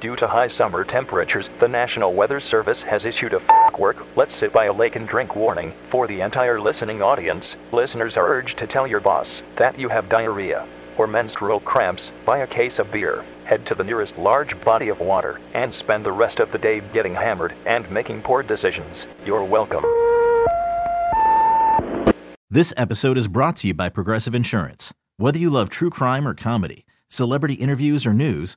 Due to high summer temperatures, the National Weather Service has issued a f work, let's sit by a lake and drink warning for the entire listening audience. Listeners are urged to tell your boss that you have diarrhea or menstrual cramps, buy a case of beer, head to the nearest large body of water, and spend the rest of the day getting hammered and making poor decisions. You're welcome. This episode is brought to you by Progressive Insurance. Whether you love true crime or comedy, celebrity interviews or news,